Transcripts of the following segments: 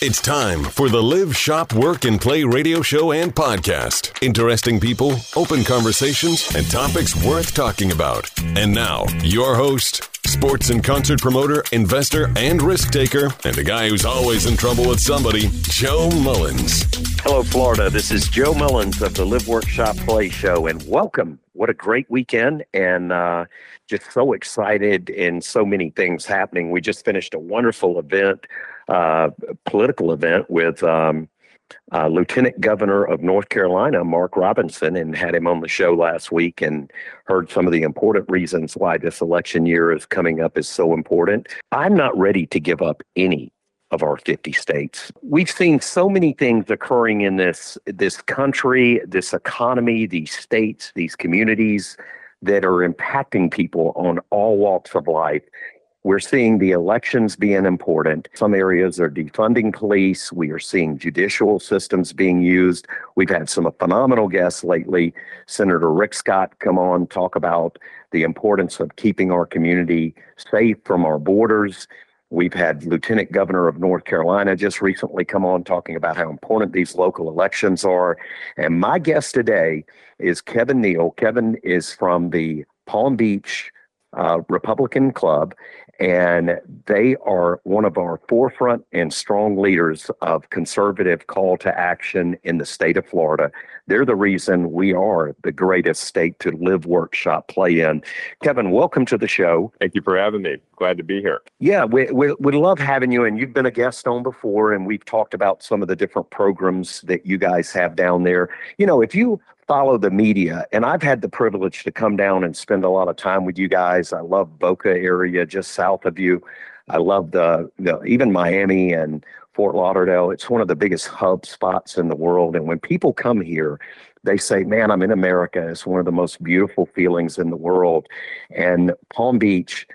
It's time for the Live, Shop, Work, and Play radio show and podcast. Interesting people, open conversations, and topics worth talking about. And now, your host, sports and concert promoter, investor, and risk taker, and the guy who's always in trouble with somebody, Joe Mullins. Hello, Florida. This is Joe Mullins of the Live, Work, Shop, Play show, and welcome. What a great weekend, and uh, just so excited, and so many things happening. We just finished a wonderful event uh, political event with um, uh, Lieutenant Governor of North Carolina, Mark Robinson, and had him on the show last week and heard some of the important reasons why this election year is coming up is so important. I'm not ready to give up any of our 50 states. We've seen so many things occurring in this this country, this economy, these states, these communities that are impacting people on all walks of life. We're seeing the elections being important. Some areas are defunding police. We are seeing judicial systems being used. We've had some phenomenal guests lately. Senator Rick Scott come on, talk about the importance of keeping our community safe from our borders. We've had Lieutenant Governor of North Carolina just recently come on talking about how important these local elections are. And my guest today is Kevin Neal. Kevin is from the Palm Beach uh, Republican Club, and they are one of our forefront and strong leaders of conservative call to action in the state of Florida. They're the reason we are the greatest state to live, work, shop, play in. Kevin, welcome to the show. Thank you for having me. Glad to be here. Yeah, we, we, we love having you. And you've been a guest on before, and we've talked about some of the different programs that you guys have down there. You know, if you follow the media. And I've had the privilege to come down and spend a lot of time with you guys. I love Boca area just south of you. I love the, the even Miami and Fort Lauderdale. It's one of the biggest hub spots in the world. And when people come here, they say, Man, I'm in America. It's one of the most beautiful feelings in the world. And Palm Beach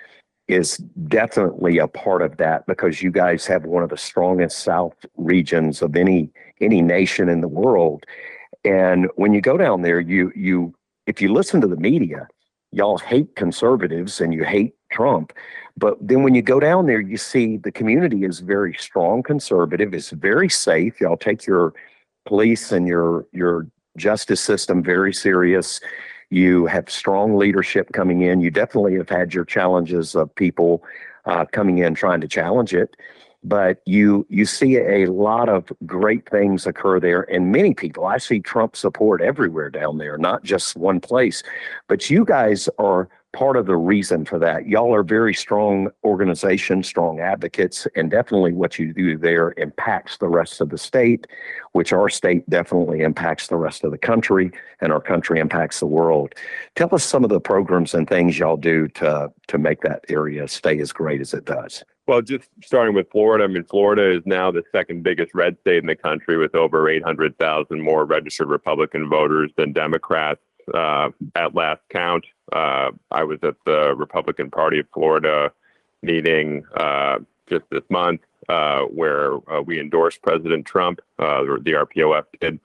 is definitely a part of that because you guys have one of the strongest south regions of any any nation in the world and when you go down there, you you if you listen to the media, y'all hate conservatives and you hate Trump. But then when you go down there, you see the community is very strong conservative. It's very safe. Y'all take your police and your your justice system very serious. You have strong leadership coming in. You definitely have had your challenges of people uh, coming in trying to challenge it but you you see a lot of great things occur there and many people i see trump support everywhere down there not just one place but you guys are part of the reason for that. Y'all are very strong organization strong advocates and definitely what you do there impacts the rest of the state which our state definitely impacts the rest of the country and our country impacts the world. Tell us some of the programs and things y'all do to to make that area stay as great as it does. Well, just starting with Florida, I mean, Florida is now the second biggest red state in the country with over 800,000 more registered Republican voters than Democrats uh, at last count. Uh, I was at the Republican Party of Florida meeting uh, just this month uh, where uh, we endorsed President Trump, uh, the RPOF did.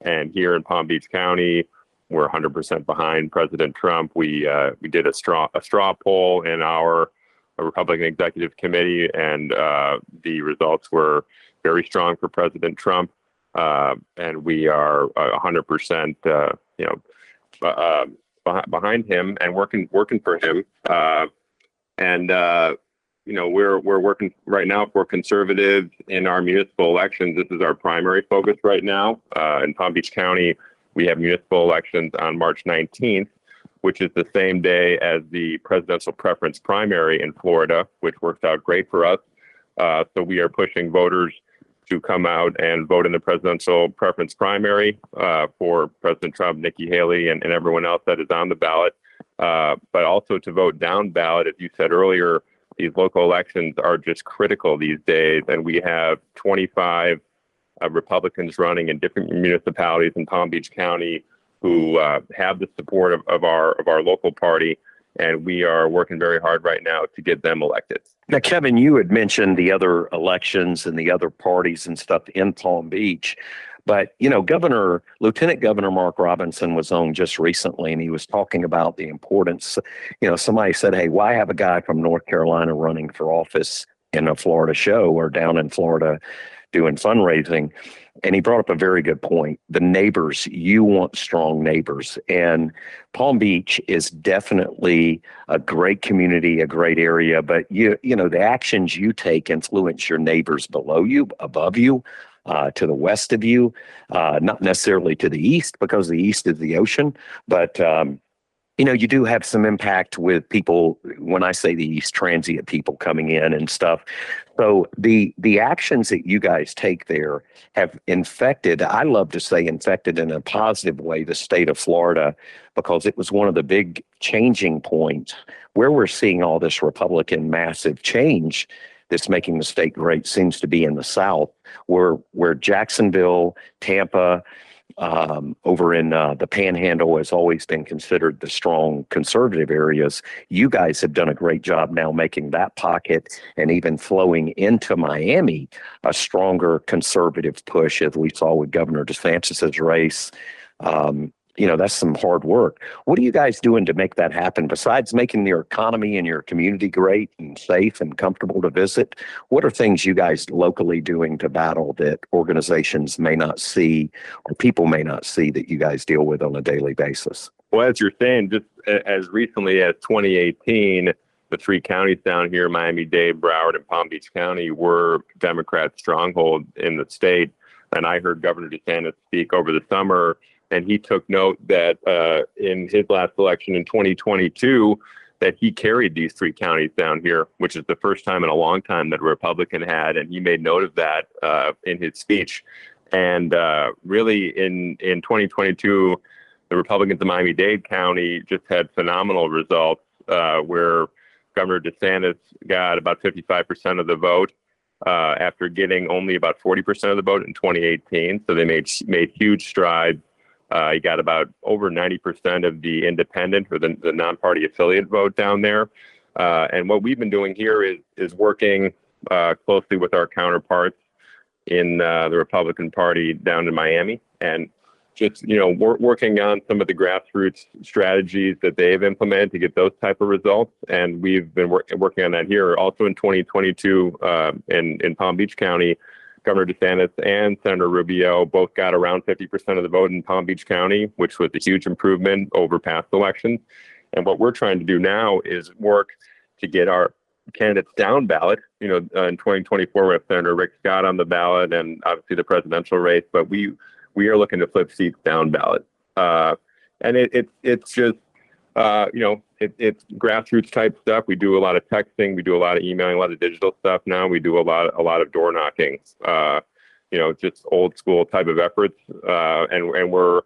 and here in Palm Beach County, we're 100% behind President Trump. We we did a straw a straw poll in our Republican executive committee, and uh, the results were very strong for President Trump. Uh, and we are 100%, uh, you know, uh, behind him and working working for him. Uh, and you know, we're we're working right now for conservatives in our municipal elections. This is our primary focus right now in Palm Beach County. We have municipal elections on March 19th which is the same day as the presidential preference primary in Florida, which works out great for us. Uh, so we are pushing voters to come out and vote in the presidential preference primary uh, for President Trump, Nikki Haley, and, and, everyone else that is on the ballot, uh, but also to vote down ballot. As you said earlier, these local elections are just critical these days, and we have 25 uh, Republicans running in different municipalities in Palm Beach County who uh, have the support of, of our of our local party, and we are working very hard right now to get them elected. Now, Kevin, you had mentioned the other elections and the other parties and stuff in Palm Beach. But, you know, Governor, Lieutenant Governor Mark Robinson was on just recently and he was talking about the importance. You know, somebody said, hey, why have a guy from North Carolina running for office in a Florida show or down in Florida doing fundraising. And he brought up a very good point. The neighbors, you want strong neighbors. And Palm Beach is definitely a great community, a great area, but you you know, the actions you take influence your neighbors below you, above you. Uh, to the west of you, uh, not necessarily to the east because the east is the ocean, but um, you know, you do have some impact with people. When I say these transient people coming in and stuff. So the the actions that you guys take there have infected. I love to say infected in a positive way the state of Florida because it was one of the big changing points where we're seeing all this Republican massive change that's making the state great seems to be in the South, where where Jacksonville, Tampa, um, over in uh, the Panhandle has always been considered the strong conservative areas. You guys have done a great job now making that pocket and even flowing into Miami a stronger conservative push, as we saw with Governor DeSantis's race. Um, you know that's some hard work. What are you guys doing to make that happen besides making your economy and your community great and safe and comfortable to visit? What are things you guys locally doing to battle that organizations may not see or people may not see that you guys deal with on a daily basis? Well as you're saying just as recently as 2018 the three counties down here miami-dade broward and palm beach county were democrat stronghold in the state. And i heard governor desantis speak over the summer and he took note that uh, in his last election in 2022 that he carried these three counties down here, which is the first time in a long time that a Republican had, and he made note of that uh, in his speech. And uh, really, in in 2022, the Republicans in Miami-Dade County just had phenomenal results, uh, where Governor DeSantis got about 55% of the vote. Uh, after getting only about 40% of the vote in 2018, so they made made huge strides uh, he got about over 90% of the independent or the, the non-party affiliate vote down there. Uh, and what we've been doing here is is working uh, closely with our counterparts in uh, the Republican Party down in Miami, and just you know wor- working on some of the grassroots strategies that they've implemented to get those type of results. And we've been wor- working on that here. Also in 2022 uh, in in Palm Beach County, Governor DeSantis and Senator Rubio both got around 50% of the vote in Palm Beach County, which was a huge improvement over past elections. And what we're trying to do now is work to get our candidates down ballot. You know, uh, in 2024, we have Senator Rick Scott on the ballot and obviously the presidential race, but we we are looking to flip seats down ballot. Uh, and it, it, it's just uh, you know, it, it's grassroots type stuff. We do a lot of texting, we do a lot of emailing, a lot of digital stuff now. We do a lot, a lot of door knocking. Uh, you know, just old school type of efforts, uh, and and we're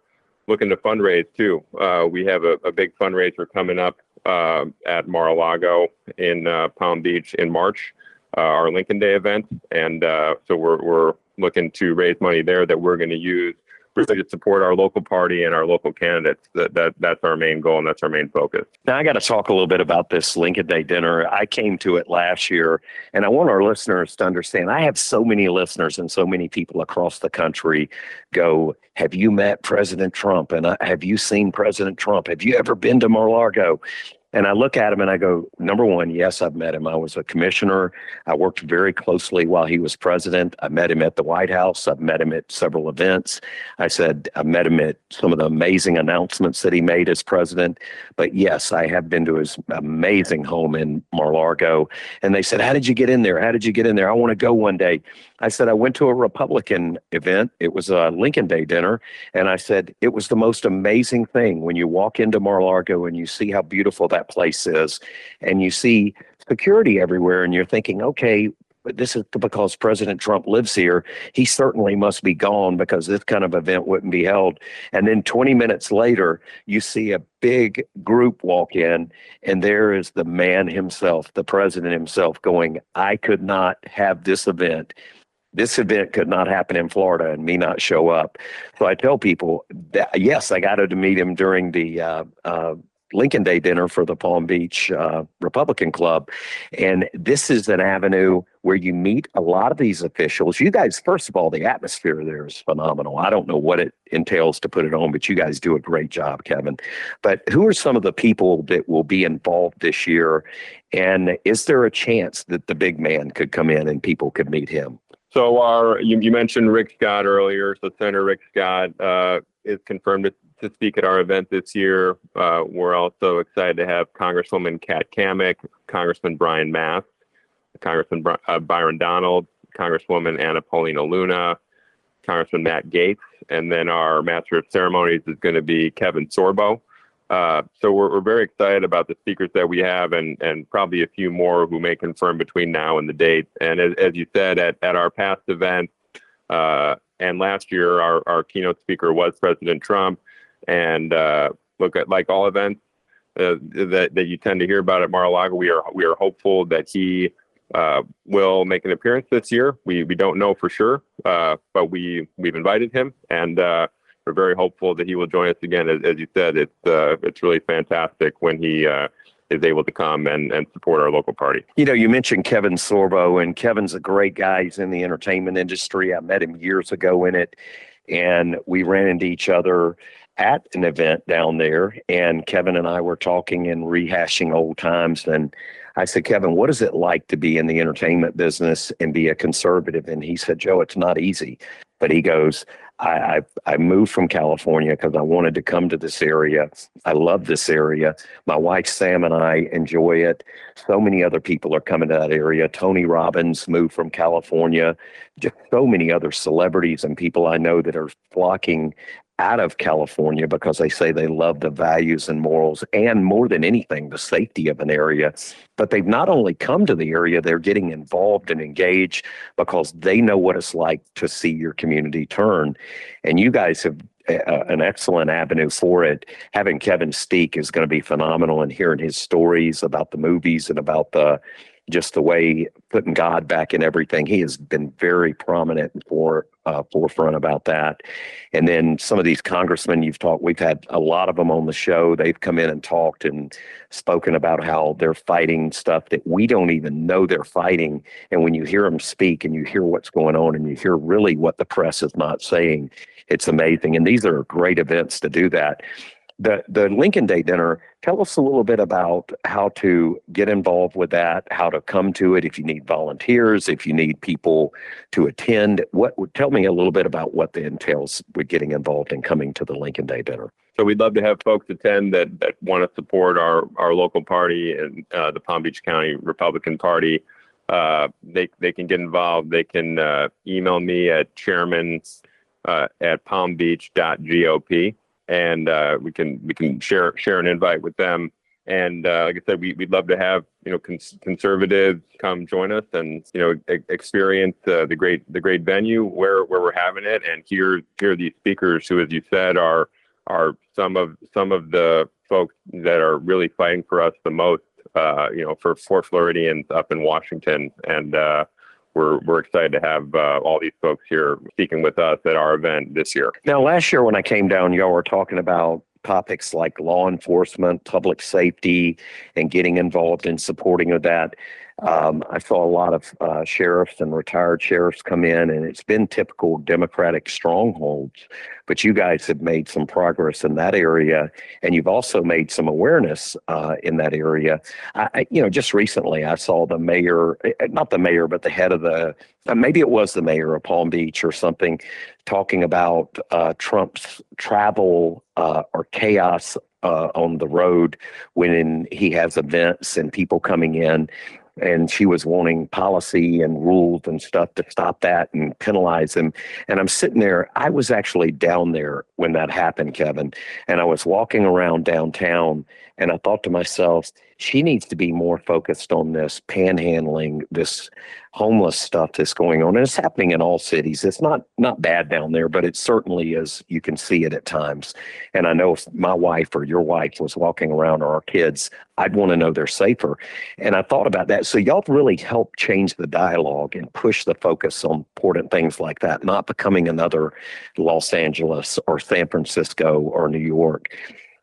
looking to fundraise too. Uh, we have a, a, big fundraiser coming up uh, at Mar-a-Lago in uh, Palm Beach in March, our Lincoln Day event, and so we're we're looking to raise money there that we're going to use really to support our local party and our local candidates. That, that that's our main goal and that's our main focus. Now I got to talk a little bit about this Lincoln Day dinner. I came to it last year, and I want our listeners to understand. I have so many listeners and so many people across the country go, "Have you met President Trump? And uh, have you seen President Trump? Have you ever been to Mar-a-Lago?" And I look at him and I go, number one, yes, I've met him. I was a commissioner. I worked very closely while he was president. I met him at the White House. I've met him at several events. I said, I met him at some of the amazing announcements that he made as president. But yes, I have been to his amazing home in Mar-Largo. And they said, How did you get in there? How did you get in there? I want to go one day. I said, I went to a Republican event. It was a Lincoln Day dinner. And I said, It was the most amazing thing when you walk into Mar-Largo and you see how beautiful that place is and you see security everywhere and you're thinking, okay, but this is because President Trump lives here. He certainly must be gone because this kind of event wouldn't be held. And then 20 minutes later, you see a big group walk in, and there is the man himself, the president himself, going, I could not have this event this event could not happen in Florida and me not show up. So I tell people that yes, I got to meet him during the uh, uh, Lincoln Day dinner for the Palm Beach uh, Republican Club. And this is an avenue where you meet a lot of these officials. You guys, first of all, the atmosphere there is phenomenal. I don't know what it entails to put it on, but you guys do a great job, Kevin. But who are some of the people that will be involved this year? And is there a chance that the big man could come in and people could meet him? So our you, you mentioned Rick Scott earlier. So Senator Rick Scott uh, is confirmed to, speak at our event this year. Uh, we're also excited to have Congresswoman Kat Cammack, Congressman Brian Mast, Congressman uh, Byron Donald, Congresswoman Anna Paulina Luna, Congressman Matt Gaetz, and then our Master of Ceremonies is going to be Kevin Sorbo. Uh, so we're, we're very excited about the speakers that we have and, and probably a few more who may confirm between now and the date. And as, as you said, at, at our past event uh, and last year, our, our keynote speaker was President Trump. And uh, look at like all events uh, that, that you tend to hear about at Mar-a-Lago, we are, we are hopeful that he uh, will make an appearance this year. We, we don't know for sure, uh, but we, we've invited him and we're very hopeful that he will join us again. As, as you said, it's uh, it's really fantastic when he uh, is able to come and, and support our local party. You know, you mentioned Kevin Sorbo, and Kevin's a great guy. He's in the entertainment industry. I met him years ago in it, and we ran into each other at an event down there. And Kevin and I were talking and rehashing old times. And I said, Kevin, what is it like to be in the entertainment business and be a conservative? And he said, Joe, it's not easy. But he goes, I, I, I moved from California because I wanted to come to this area. I love this area. My wife Sam and I enjoy it. So many other people are coming to that area. Tony Robbins moved from California. Just so many other celebrities and people I know that are flocking out of California because they say they love the values and morals and more than anything, the safety of an area. But they've not only come to the area, they're getting involved and engaged because they know what it's like to see your community turn. And you guys have uh, an excellent avenue for it. Having Kevin Steek is going to be phenomenal and hearing his stories about the movies and about the just the way putting God back in everything. He has been very prominent and for uh, forefront about that. And then some of these congressmen you've talked, we've had a lot of them on the show. They've come in and talked and spoken about how they're fighting stuff that we don't even know they're fighting. And when you hear them speak and you hear what's going on and you hear really what the press is not saying, it's amazing. And these are great events to do that the the Lincoln Day dinner. Tell us a little bit about how to get involved with that, how to come to it. If you need volunteers, if you need people to attend, what tell me a little bit about what the entails with getting involved and coming to the Lincoln Day dinner. So we'd love to have folks attend that that want to support our our local party and uh, the Palm Beach County Republican Party. Uh, they they can get involved. They can uh, email me at chairman uh, at palmbeach.gop and uh, we can we can share share an invite with them. And uh, like I said, we, we'd love to have you know cons- conservatives come join us and you know e- experience uh, the great the great venue where where we're having it and hear hear these speakers who, as you said, are are some of some of the folks that are really fighting for us the most. Uh, you know, for for Floridians up in Washington, and uh, we're we're excited to have uh, all these folks here speaking with us at our event this year. Now, last year when I came down, y'all were talking about topics like law enforcement, public safety, and getting involved in supporting of that. Um, I saw a lot of uh, sheriffs and retired sheriffs come in, and it's been typical Democratic strongholds. But you guys have made some progress in that area, and you've also made some awareness uh, in that area. I, you know, just recently I saw the mayor, eh, eh, not the mayor, but the head of the, uh, maybe it was the mayor of Palm Beach or something, talking about uh, Trump's travel uh, or chaos uh, on the road when he has events and people coming in and she was wanting policy and rules and stuff to stop that and penalize them. And I'm sitting there. I was actually down there when that happened, Kevin, and I was walking around downtown, and I thought to myself, she needs to be more focused on this panhandling, this homeless stuff that's going on, and it's happening in all cities. It's not not bad down there, but it certainly is. You can see it at times. And I know if my wife or your wife was walking around or our kids, I'd want to know they're safer. And I thought about that. So y'all really help change the dialogue and push the focus on important things like that, not becoming another Los Angeles or San Francisco or New York.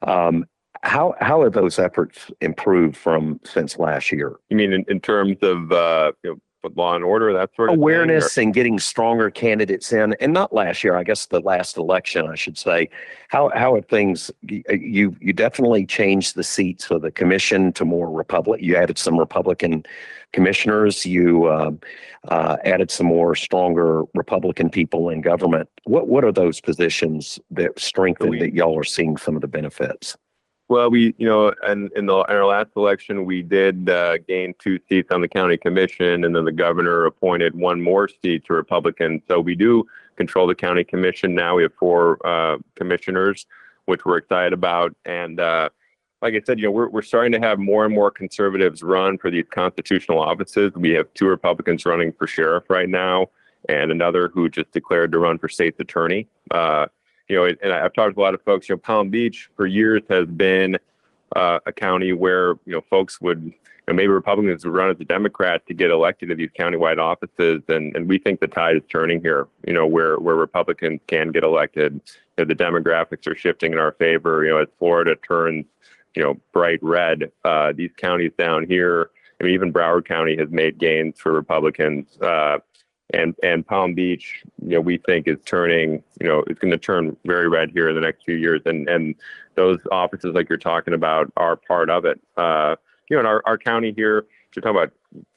Um, How how have those efforts improved from since last year? You mean in, in terms of uh, you know, law and order, that sort of awareness and getting stronger candidates in, and not last year. I guess the last election, I should say. How how have things? You you definitely changed the seats of the commission to more Republic. You added some Republican commissioners. You uh, uh, added some more stronger Republican people in government. What what are those positions that strengthen that y'all are seeing some of the benefits? Well, we, you know, and in, the, in our last election, we did uh, gain two seats on the county commission, and then the governor appointed one more seat to Republicans. So we do control the county commission now. We have four uh, commissioners, which we're excited about. And uh, like I said, you know, we're, we're starting to have more and more conservatives run for these constitutional offices. We have two Republicans running for sheriff right now, and another who just declared to run for state's attorney. Uh, you know, and I've talked to a lot of folks. You know, Palm Beach for years has been uh, a county where you know folks would, you know, maybe Republicans would run as a Democrat to get elected to these countywide offices, and and we think the tide is turning here. You know, where where Republicans can get elected, you know, the demographics are shifting in our favor. You know, as Florida turns, you know, bright red, uh, these counties down here. I mean, even Broward County has made gains for Republicans. Uh, and and Palm Beach, you know, we think is turning, you know, it's going to turn very red here in the next few years, and and those offices like you're talking about are part of it. Uh, you know, in our, our county here, you're talking about,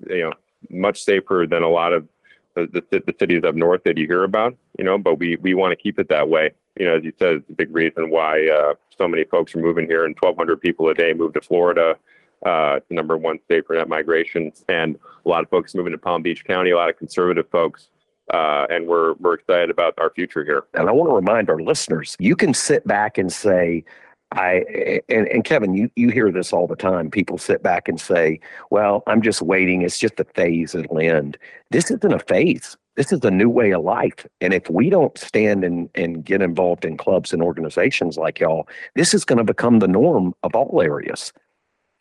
you know, much safer than a lot of the, the, the cities up north that you hear about, you know, but we we want to keep it that way. You know, as you said, it's a big reason why uh, so many folks are moving here, and 1,200 people a day move to Florida uh, number one state for net migration, and a lot of folks moving to Palm Beach County, a lot of conservative folks. Uh, and we're we're excited about our future here. And I want to remind our listeners: you can sit back and say, I and, and Kevin, you you hear this all the time. People sit back and say, "Well, I'm just waiting. It's just a phase. It'll end." This isn't a phase. This is a new way of life. And if we don't stand and, and get involved in clubs and organizations like y'all, this is going to become the norm of all areas.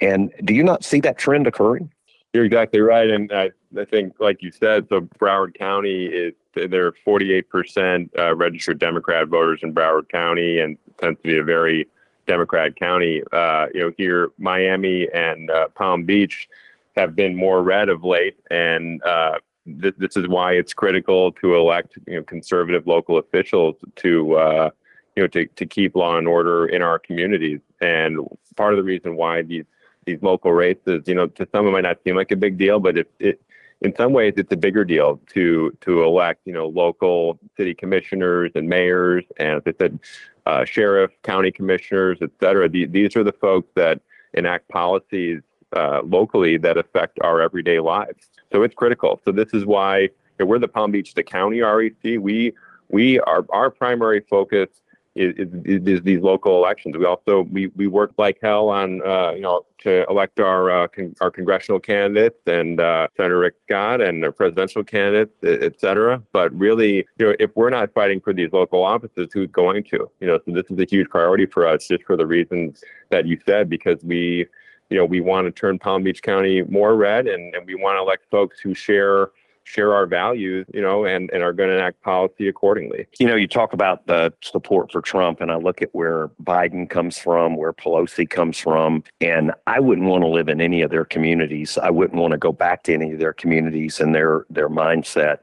And do you not see that trend occurring? You're exactly right. And I, I think, like you said, so Broward County is there are 48% uh, registered Democrat voters in Broward County and tends to be a very Democrat county. Uh, you know, here Miami and uh, Palm Beach have been more red of late, and uh, th- this is why it's critical to elect you know conservative local officials to uh, you know to to keep law and order in our communities. And part of the reason why these these local races, you know, to some it might not seem like a big deal, but it, it in some ways it's a bigger deal to to elect, you know, local city commissioners and mayors and as I said, uh, sheriff, county commissioners, et cetera. These, these are the folks that enact policies uh, locally that affect our everyday lives. So it's critical. So this is why you know, we're the Palm Beach, the county REC. We we are our primary focus is, is, is, these local elections. We also we we work like hell on uh, you know to elect our uh, con- our congressional candidates and uh, Senator Rick Scott and our presidential candidates, et cetera. But really, you know, if we're not fighting for these local offices, who's going to? You know, so this is a huge priority for us, just for the reasons that you said, because we, you know, we want to turn Palm Beach County more red, and, and we want to elect folks who share share our values, you know, and, and are going to enact policy accordingly. You know, you talk about the support for Trump, and I look at where Biden comes from, where Pelosi comes from, and I wouldn't want to live in any of their communities. I wouldn't want to go back to any of their communities and their their mindset.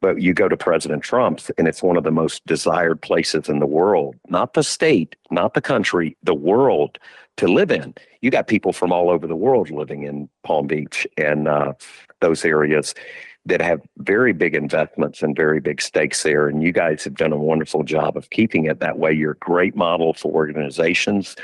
But you go to President Trump's, and it's one of the most desired places in the world, not the state, not the country, the world to live in. You got people from all over the world living in Palm Beach and uh, those areas that have very big investments and very big stakes there. And you guys have done a wonderful job of keeping it that way. You're a great model for organizations.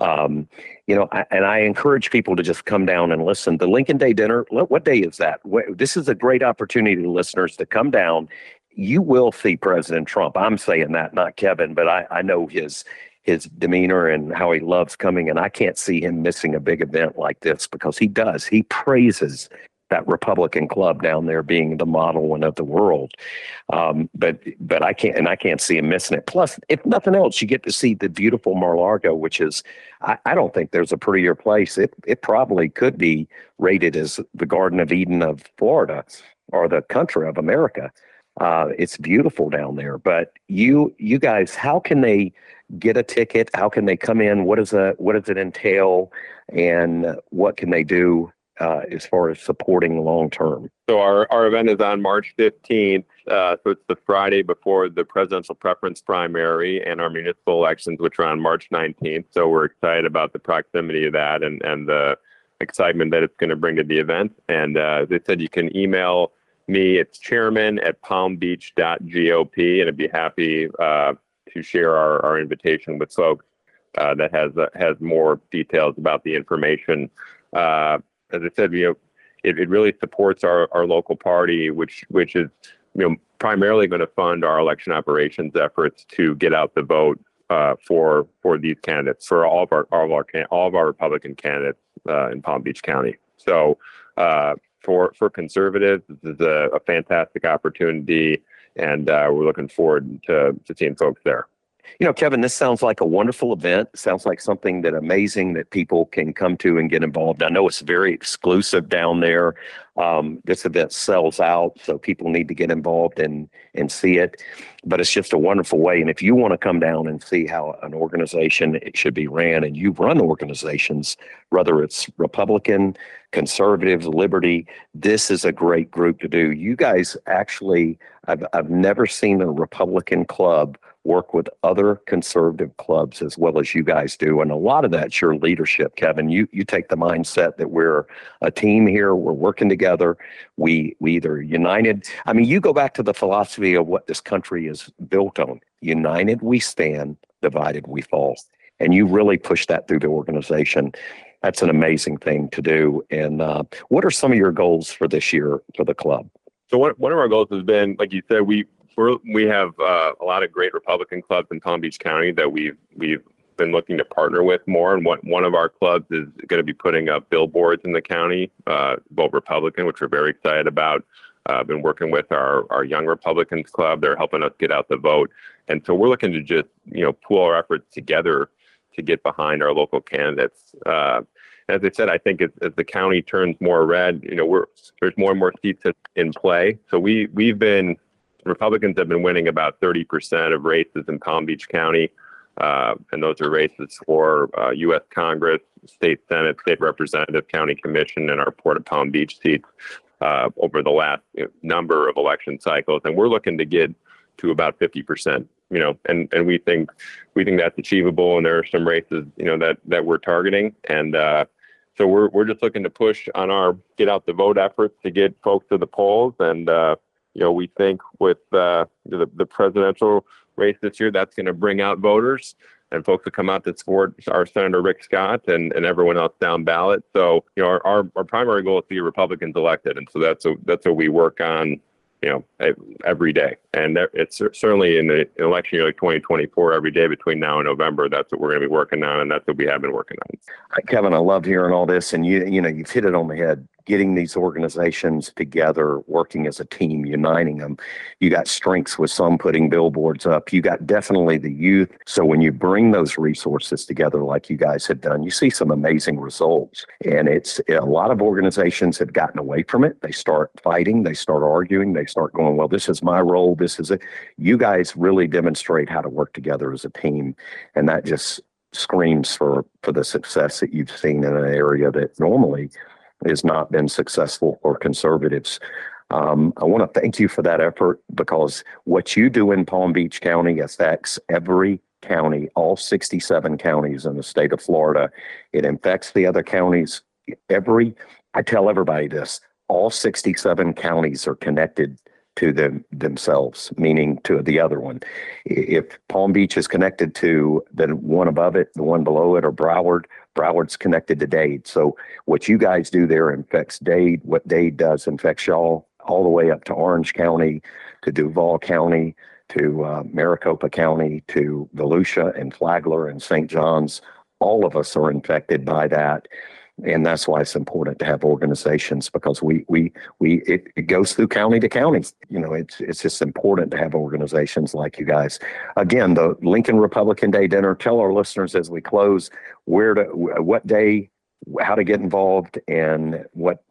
Um, you know, I, and I encourage people to just come down and listen. The Lincoln Day dinner, what day is that? This is a great opportunity to listeners to come down. You will see President Trump. I'm saying that, not Kevin, but I, I know his his demeanor and how he loves coming. And I can't see him missing a big event like this because he does. He praises that Republican club down there being the model one of the world. Um, but but I can't and I can't see him missing it. Plus, if nothing else, you get to see the beautiful Mar-Largo, which is I, I don't think there's a prettier place. It it probably could be rated as the Garden of Eden of Florida or the country of America. Uh, it's beautiful down there. But you you guys, how can they get a ticket? How can they come in? What does a what does it entail? And what can they do uh, as far as supporting long term? So our, our event is on March 15th. Uh, so it's the Friday before the presidential preference primary and our municipal elections, which are on March 19th. So we're excited about the proximity of that and, and the excitement that it's going to bring to the event. And uh, I said, you can email me. It's chairman at palmbeach.gop, and I'd be happy uh, to share our, our invitation with folks uh, that has uh, has more details about the information. As I said, you know, it, it really supports our, our local party, which which is you know primarily going to fund our election operations efforts to get out the vote uh, for for these candidates, for all of our all of our all of our Republican candidates uh, in Palm Beach County. So uh, for for conservatives, this is a, a fantastic opportunity, and uh, we're looking forward to to seeing folks there. You know, Kevin, this sounds like a wonderful event. Sounds like something that amazing that people can come to and get involved. I know it's very exclusive down there. Um, this event sells out, so people need to get involved and and see it. But it's just a wonderful way. And if you want to come down and see how an organization it should be ran, and you run organizations, whether it's Republican, conservative, liberty, this is a great group to do. You guys actually, I've I've never seen a Republican club work with other conservative clubs as well as you guys do. And a lot of that's your leadership, Kevin. You you take the mindset that we're a team here, we're working together, we we either united. I mean, you go back to the philosophy of what this country is built on. United we stand, divided we fall. And you really push that through the organization. That's an amazing thing to do. And uh, what are some of your goals for this year for the club? So one, one of our goals has been, like you said, we we're, we have uh, a lot of great Republican clubs in Palm Beach County that we've we've been looking to partner with more. And one one of our clubs is going to be putting up billboards in the county, uh, Republican, which we're very excited about. Uh, been working with our our Young Republicans Club. They're helping us get out the vote, and so we're looking to just you know pool our efforts together to get behind our local candidates. Uh, as I said, I think as, as, the county turns more red, you know, we're there's more and more seats in play. So we we've been Republicans have been winning about 30% of races in Palm Beach County. Uh, and those are races for uh, U.S. Congress, state Senate, state representative, county commission, and our Port of Palm Beach seats uh, over the last you know, number of election cycles. And we're looking to get to about 50%. You know, and and we think we think that's achievable. And there are some races, you know, that that we're targeting. And uh, so we're we're just looking to push on our get out the vote efforts to get folks to the polls and uh, you know, we think with uh, the, the presidential race this year, that's going to bring out voters and folks will come out to support our Senator Rick Scott and, and everyone else down ballot. So, you know, our, our, our primary goal is to get Republicans elected. And so that's, a, that's what we work on you know, every day. And it's certainly in the election year like 2024, every day between now and November, that's what we're going to be working on. And that's what we have been working on. Kevin, I love hearing all this. And you, you know, you've hit it on the head getting these organizations together, working as a team, uniting them. You got strengths with some putting billboards up. You got definitely the youth. So when you bring those resources together, like you guys have done, you see some amazing results. And it's a lot of organizations have gotten away from it. They start fighting, they start arguing, they start going, well, this is my role. This is it. You guys really demonstrate how to work together as a team. And that just screams for, for the success that you've seen in an area that normally has not been successful for conservatives. Um, I want to thank you for that effort because what you do in Palm Beach County affects every county, all 67 counties in the state of Florida. It infects the other counties. Every, I tell everybody this, all 67 counties are connected to them themselves, meaning to the other one. If Palm Beach is connected to the one above it, the one below it, or Broward, Broward's connected to Dade. So what you guys do there infects Dade. What Dade does infects y'all all the way up to Orange County, to Duval County, to uh, Maricopa County, to Volusia and Flagler and St. John's. All of us are infected by that and that's why it's important to have organizations because we we we it, it goes through county to county you know it's it's just important to have organizations like you guys again the lincoln republican day dinner tell our listeners as we close where to what day how to get involved and what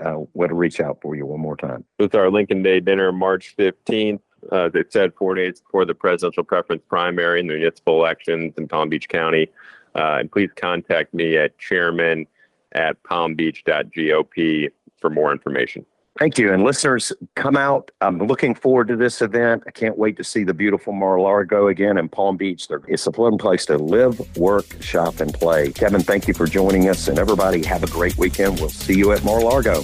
uh, where to reach out for you one more time. It's our Lincoln Day dinner, March 15th. Uh, as I said, four days before the presidential preference primary and the municipal elections in Palm Beach County. Uh, and please contact me at chairman at palmbeach.gop for more information. Thank you. And listeners, come out. I'm looking forward to this event. I can't wait to see the beautiful Mar-a-Lago again in Palm Beach. It's a fun place to live, work, shop, and play. Kevin, thank you for joining us. And everybody, have a great weekend. We'll see you at Mar-a-Lago.